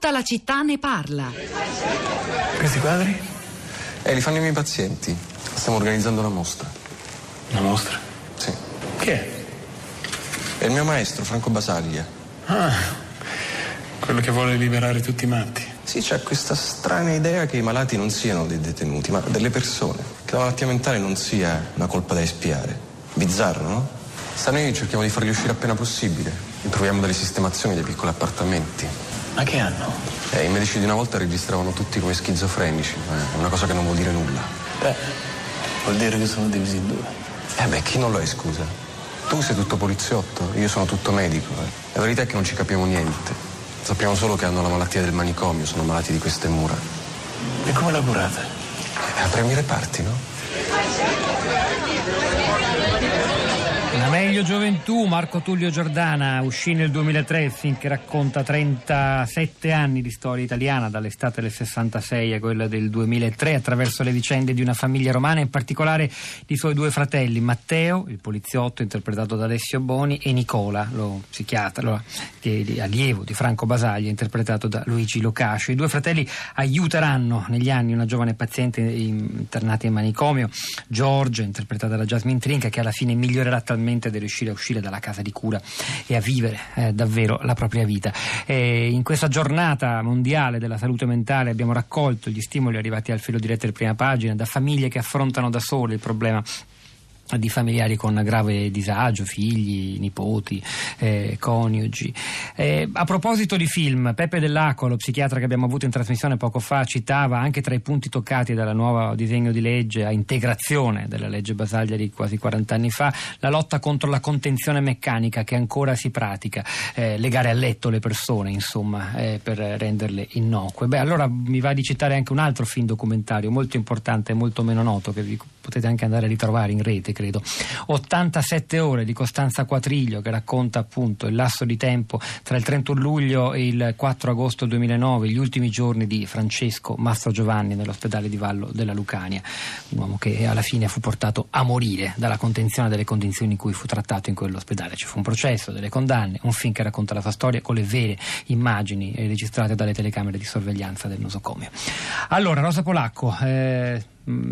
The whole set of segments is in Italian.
Tutta la città ne parla. Questi quadri? Eh, li fanno i miei pazienti. Stiamo organizzando una mostra. Una mostra? Sì. Chi è? È il mio maestro, Franco Basaglia. Ah, quello che vuole liberare tutti i matti. Sì, c'è questa strana idea che i malati non siano dei detenuti, ma delle persone. Che la malattia mentale non sia una colpa da espiare. Bizzarro, no? Sta noi cerchiamo di farli uscire appena possibile. Troviamo dalle sistemazioni dei piccoli appartamenti. Ma che hanno? Eh, I medici di una volta registravano tutti come schizofrenici, è una cosa che non vuol dire nulla. Beh, vuol dire che sono divisi in due. Eh beh, chi non lo è, scusa? Tu sei tutto poliziotto, io sono tutto medico. eh. La verità è che non ci capiamo niente. Sappiamo solo che hanno la malattia del manicomio, sono malati di queste mura. E come la curate? Eh, apriamo i reparti, no? Meglio gioventù, Marco Tullio Giordana, uscì nel 2003 il film che racconta 37 anni di storia italiana, dall'estate del 66 a quella del 2003, attraverso le vicende di una famiglia romana, in particolare di suoi due fratelli, Matteo, il poliziotto interpretato da Alessio Boni, e Nicola, lo psichiatra, lo, di- allievo di Franco Basaglia, interpretato da Luigi Locascio. I due fratelli aiuteranno negli anni una giovane paziente internata in manicomio, Giorgio, interpretata da Jasmine Trinca, che alla fine migliorerà talmente da riuscire a uscire dalla casa di cura e a vivere eh, davvero la propria vita. E in questa giornata mondiale della salute mentale abbiamo raccolto gli stimoli arrivati al filo diretto di prima pagina da famiglie che affrontano da sole il problema di familiari con grave disagio, figli, nipoti, eh, coniugi. Eh, a proposito di film, Peppe Dell'Acqua, lo psichiatra che abbiamo avuto in trasmissione poco fa, citava anche tra i punti toccati dal nuovo disegno di legge a integrazione della legge Basaglia di quasi 40 anni fa, la lotta contro la contenzione meccanica che ancora si pratica, eh, legare a letto le persone, insomma, eh, per renderle innocue. Beh, allora mi va di citare anche un altro film documentario molto importante e molto meno noto che vi potete anche andare a ritrovare in rete, credo. 87 ore di Costanza Quatriglio che racconta appunto il lasso di tempo tra il 31 luglio e il 4 agosto 2009, gli ultimi giorni di Francesco Mastro Giovanni nell'ospedale di Vallo della Lucania, un uomo che alla fine fu portato a morire dalla contenzione delle condizioni in cui fu trattato in quell'ospedale. Ci fu un processo, delle condanne, un film che racconta la sua storia con le vere immagini eh, registrate dalle telecamere di sorveglianza del nosocomio. Allora, Rosa Polacco, eh,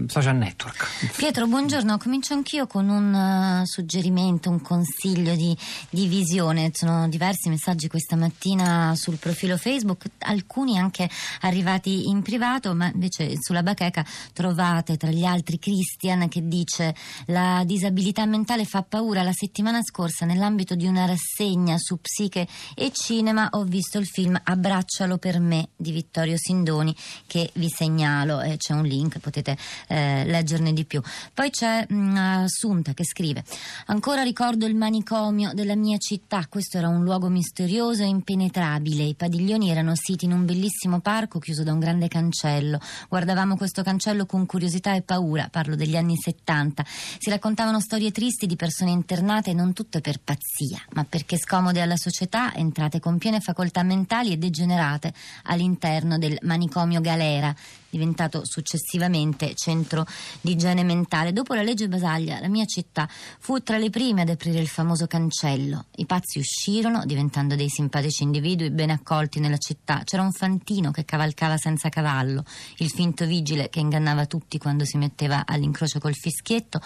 social network. Pietro, buongiorno. Comincio anch'io con un eh, suggerimento, un consiglio di, di visione. Sono diversi messaggi questa mattina sul profilo Facebook, alcuni anche arrivati in privato, ma invece sulla bacheca trovate tra gli altri Christian che dice la disabilità mentale fa paura. La settimana scorsa nell'ambito di una rassegna su psiche e cinema ho visto il film Abbraccialo per me di Vittorio Sindoni che vi segnalo. Eh, c'è un link, potete eh, leggerne di più. Poi c'è mh, Assunta che scrive: Ancora ricordo il manicomio della mia città. Questo era un luogo misterioso e impenetrabile. I padiglioni erano siti in un bellissimo parco chiuso da un grande cancello. Guardavamo questo cancello con curiosità e paura. Parlo degli anni 70. Si raccontavano storie tristi di persone internate, non tutte per pazzia, ma perché scomode alla società, entrate con piene facoltà mentali e degenerate all'interno del manicomio Galera diventato successivamente centro di igiene mentale. Dopo la legge Basaglia, la mia città fu tra le prime ad aprire il famoso cancello. I pazzi uscirono, diventando dei simpatici individui ben accolti nella città. C'era un fantino che cavalcava senza cavallo, il finto vigile che ingannava tutti quando si metteva all'incrocio col fischietto.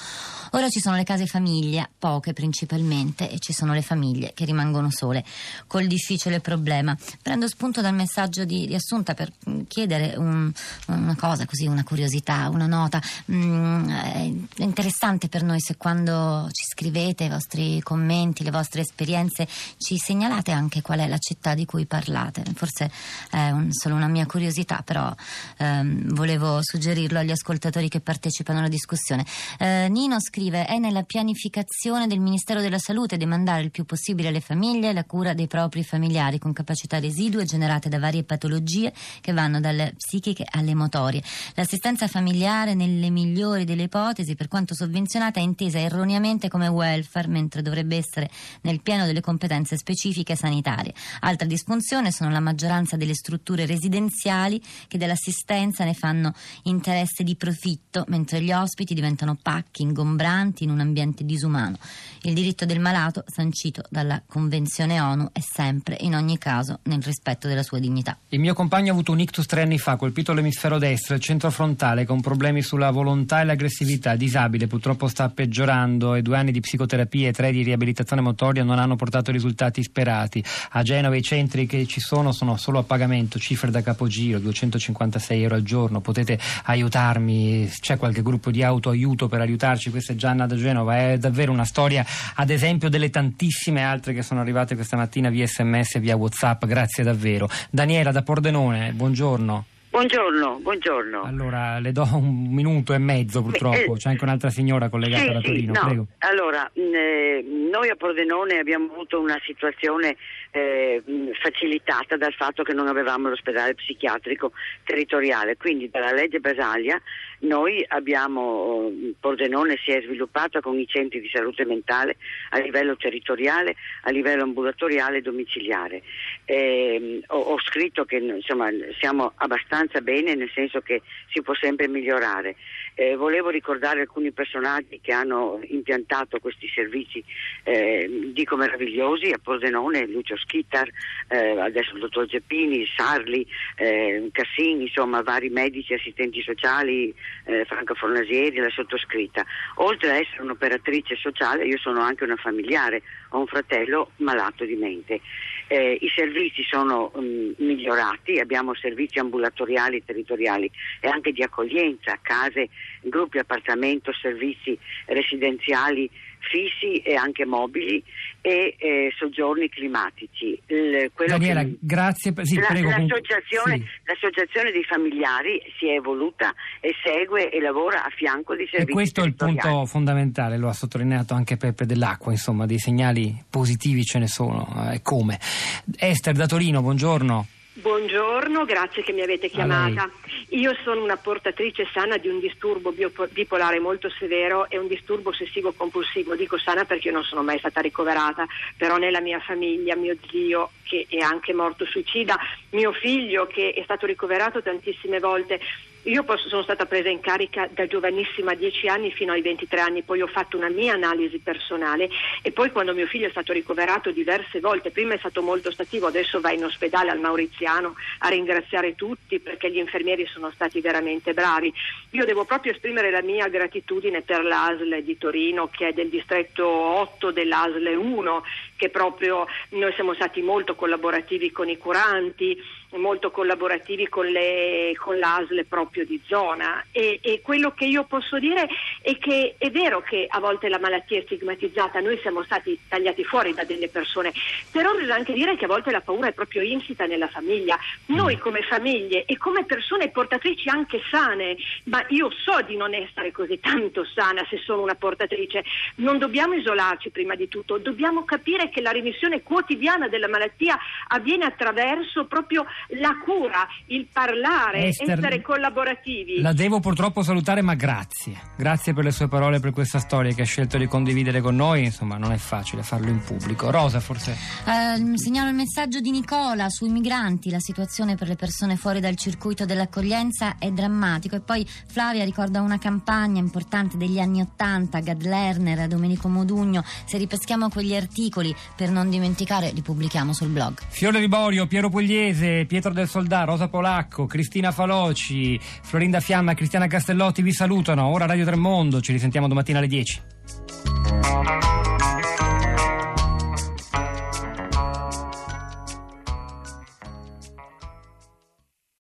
Ora ci sono le case famiglia, poche principalmente, e ci sono le famiglie che rimangono sole col difficile problema. Prendo spunto dal messaggio di, di Assunta per chiedere un una cosa così, una curiosità, una nota. Mm, è interessante per noi se quando ci scrivete i vostri commenti, le vostre esperienze, ci segnalate anche qual è la città di cui parlate. Forse è un- solo una mia curiosità, però ehm, volevo suggerirlo agli ascoltatori che partecipano alla discussione. Eh, Nino scrive: È nella pianificazione del Ministero della Salute demandare il più possibile alle famiglie la cura dei propri familiari con capacità residue generate da varie patologie che vanno dalle psichiche alle motorie. L'assistenza familiare, nelle migliori delle ipotesi, per quanto sovvenzionata, è intesa erroneamente come welfare, mentre dovrebbe essere nel pieno delle competenze specifiche sanitarie. Altra disfunzione sono la maggioranza delle strutture residenziali che dell'assistenza ne fanno interesse di profitto, mentre gli ospiti diventano pacchi ingombranti in un ambiente disumano. Il diritto del malato, sancito dalla Convenzione ONU, è sempre, in ogni caso, nel rispetto della sua dignità. Il mio compagno ha avuto un ictus tre anni fa, colpito l'emisfero destro, il centro frontale, con problemi sulla volontà e l'aggressività. Disabile, purtroppo sta peggiorando e due anni di psicoterapia e tre di riabilitazione motoria non hanno portato risultati sperati. A Genova i centri che ci sono sono solo a pagamento, cifre da capogiro, 256 euro al giorno. Potete aiutarmi? C'è qualche gruppo di autoaiuto per aiutarci? Questa è Gianna da Genova. È davvero una storia, ad esempio, delle tantissime altre che sono arrivate questa mattina via sms e via whatsapp. Grazie davvero. Daniela da Pordenone, buongiorno. Buongiorno, buongiorno. Allora, le do un minuto e mezzo purtroppo, Eh, c'è anche un'altra signora collegata Sì, da sì, Torino, no. prego. Allora, eh, noi a Pordenone abbiamo avuto una situazione eh, facilitata dal fatto che non avevamo l'ospedale psichiatrico territoriale, quindi dalla legge Basaglia noi abbiamo, eh, Pordenone si è sviluppata con i centri di salute mentale a livello territoriale, a livello ambulatoriale e domiciliare. Eh, ho, ho scritto che insomma, siamo abbastanza bene, nel senso che si può sempre migliorare. Eh, volevo ricordare alcuni personaggi che hanno impiantato questi servizi, eh, dico meravigliosi, a Pordenone, Lucio Schittar, eh, adesso il dottor Geppini, Sarli, eh, Cassini, insomma vari medici, assistenti sociali, eh, Franca Fornasieri, la sottoscritta. Oltre a essere un'operatrice sociale, io sono anche una familiare, ho un fratello malato di mente. Eh, I servizi sono mm, migliorati, abbiamo servizi ambulatoriali territoriali e anche di accoglienza, case, gruppi appartamento, servizi residenziali fissi e anche mobili e eh, soggiorni climatici. Il- Daniela, che- grazie. per- Sì, la- prego. l'associazione, sì. l'associazione dei familiari si è evoluta e segue e lavora a fianco dei E servizi questo è il punto fondamentale, lo ha sottolineato anche Peppe dell'Acqua, insomma, dei segnali positivi ce ne sono. eh, E come? Esther da Torino, buongiorno. Buongiorno, grazie che mi avete chiamata. Io sono una portatrice sana di un disturbo bipolare molto severo e un disturbo ossessivo compulsivo. Dico sana perché io non sono mai stata ricoverata, però nella mia famiglia, mio zio che è anche morto suicida, mio figlio che è stato ricoverato tantissime volte. Io posso- sono stata presa in carica da giovanissima, 10 anni fino ai 23 anni, poi ho fatto una mia analisi personale e poi quando mio figlio è stato ricoverato diverse volte, prima è stato molto stativo, adesso va in ospedale al Mauriziano a ringraziare tutti perché gli infermieri sono stati veramente bravi. Io devo proprio esprimere la mia gratitudine per l'ASL di Torino che è del distretto 8 dell'ASL 1, che proprio noi siamo stati molto collaborativi con i curanti, molto collaborativi con, le, con l'ASL proprio di zona e, e quello che io posso dire è che è vero che a volte la malattia è stigmatizzata, noi siamo stati tagliati fuori da delle persone, però bisogna anche dire che a volte la paura è proprio insita nella famiglia. Noi come famiglie e come persone portatrici anche sane, ma io so di non essere così tanto sana se sono una portatrice, non dobbiamo isolarci prima di tutto, dobbiamo capire che la remissione quotidiana della malattia avviene attraverso proprio la cura, il parlare, Esther, essere collaborativi. La devo purtroppo salutare, ma grazie. Grazie per le sue parole, per questa storia che ha scelto di condividere con noi. Insomma, non è facile farlo in pubblico. Rosa, forse. Eh, segnalo il messaggio di Nicola sui migranti, la situazione per le persone fuori dal circuito dell'accoglienza è drammatico e poi Flavia ricorda una campagna importante degli anni Ottanta, Gad Lerner, Domenico Modugno, se ripeschiamo quegli articoli per non dimenticare li pubblichiamo sul blog. Fiore Riborio, Piero Pugliese, Pietro del Soldà, Rosa Polacco, Cristina Faloci, Florinda Fiamma e Cristiana Castellotti vi salutano. Ora Radio Tremondo, ci risentiamo domattina alle 10.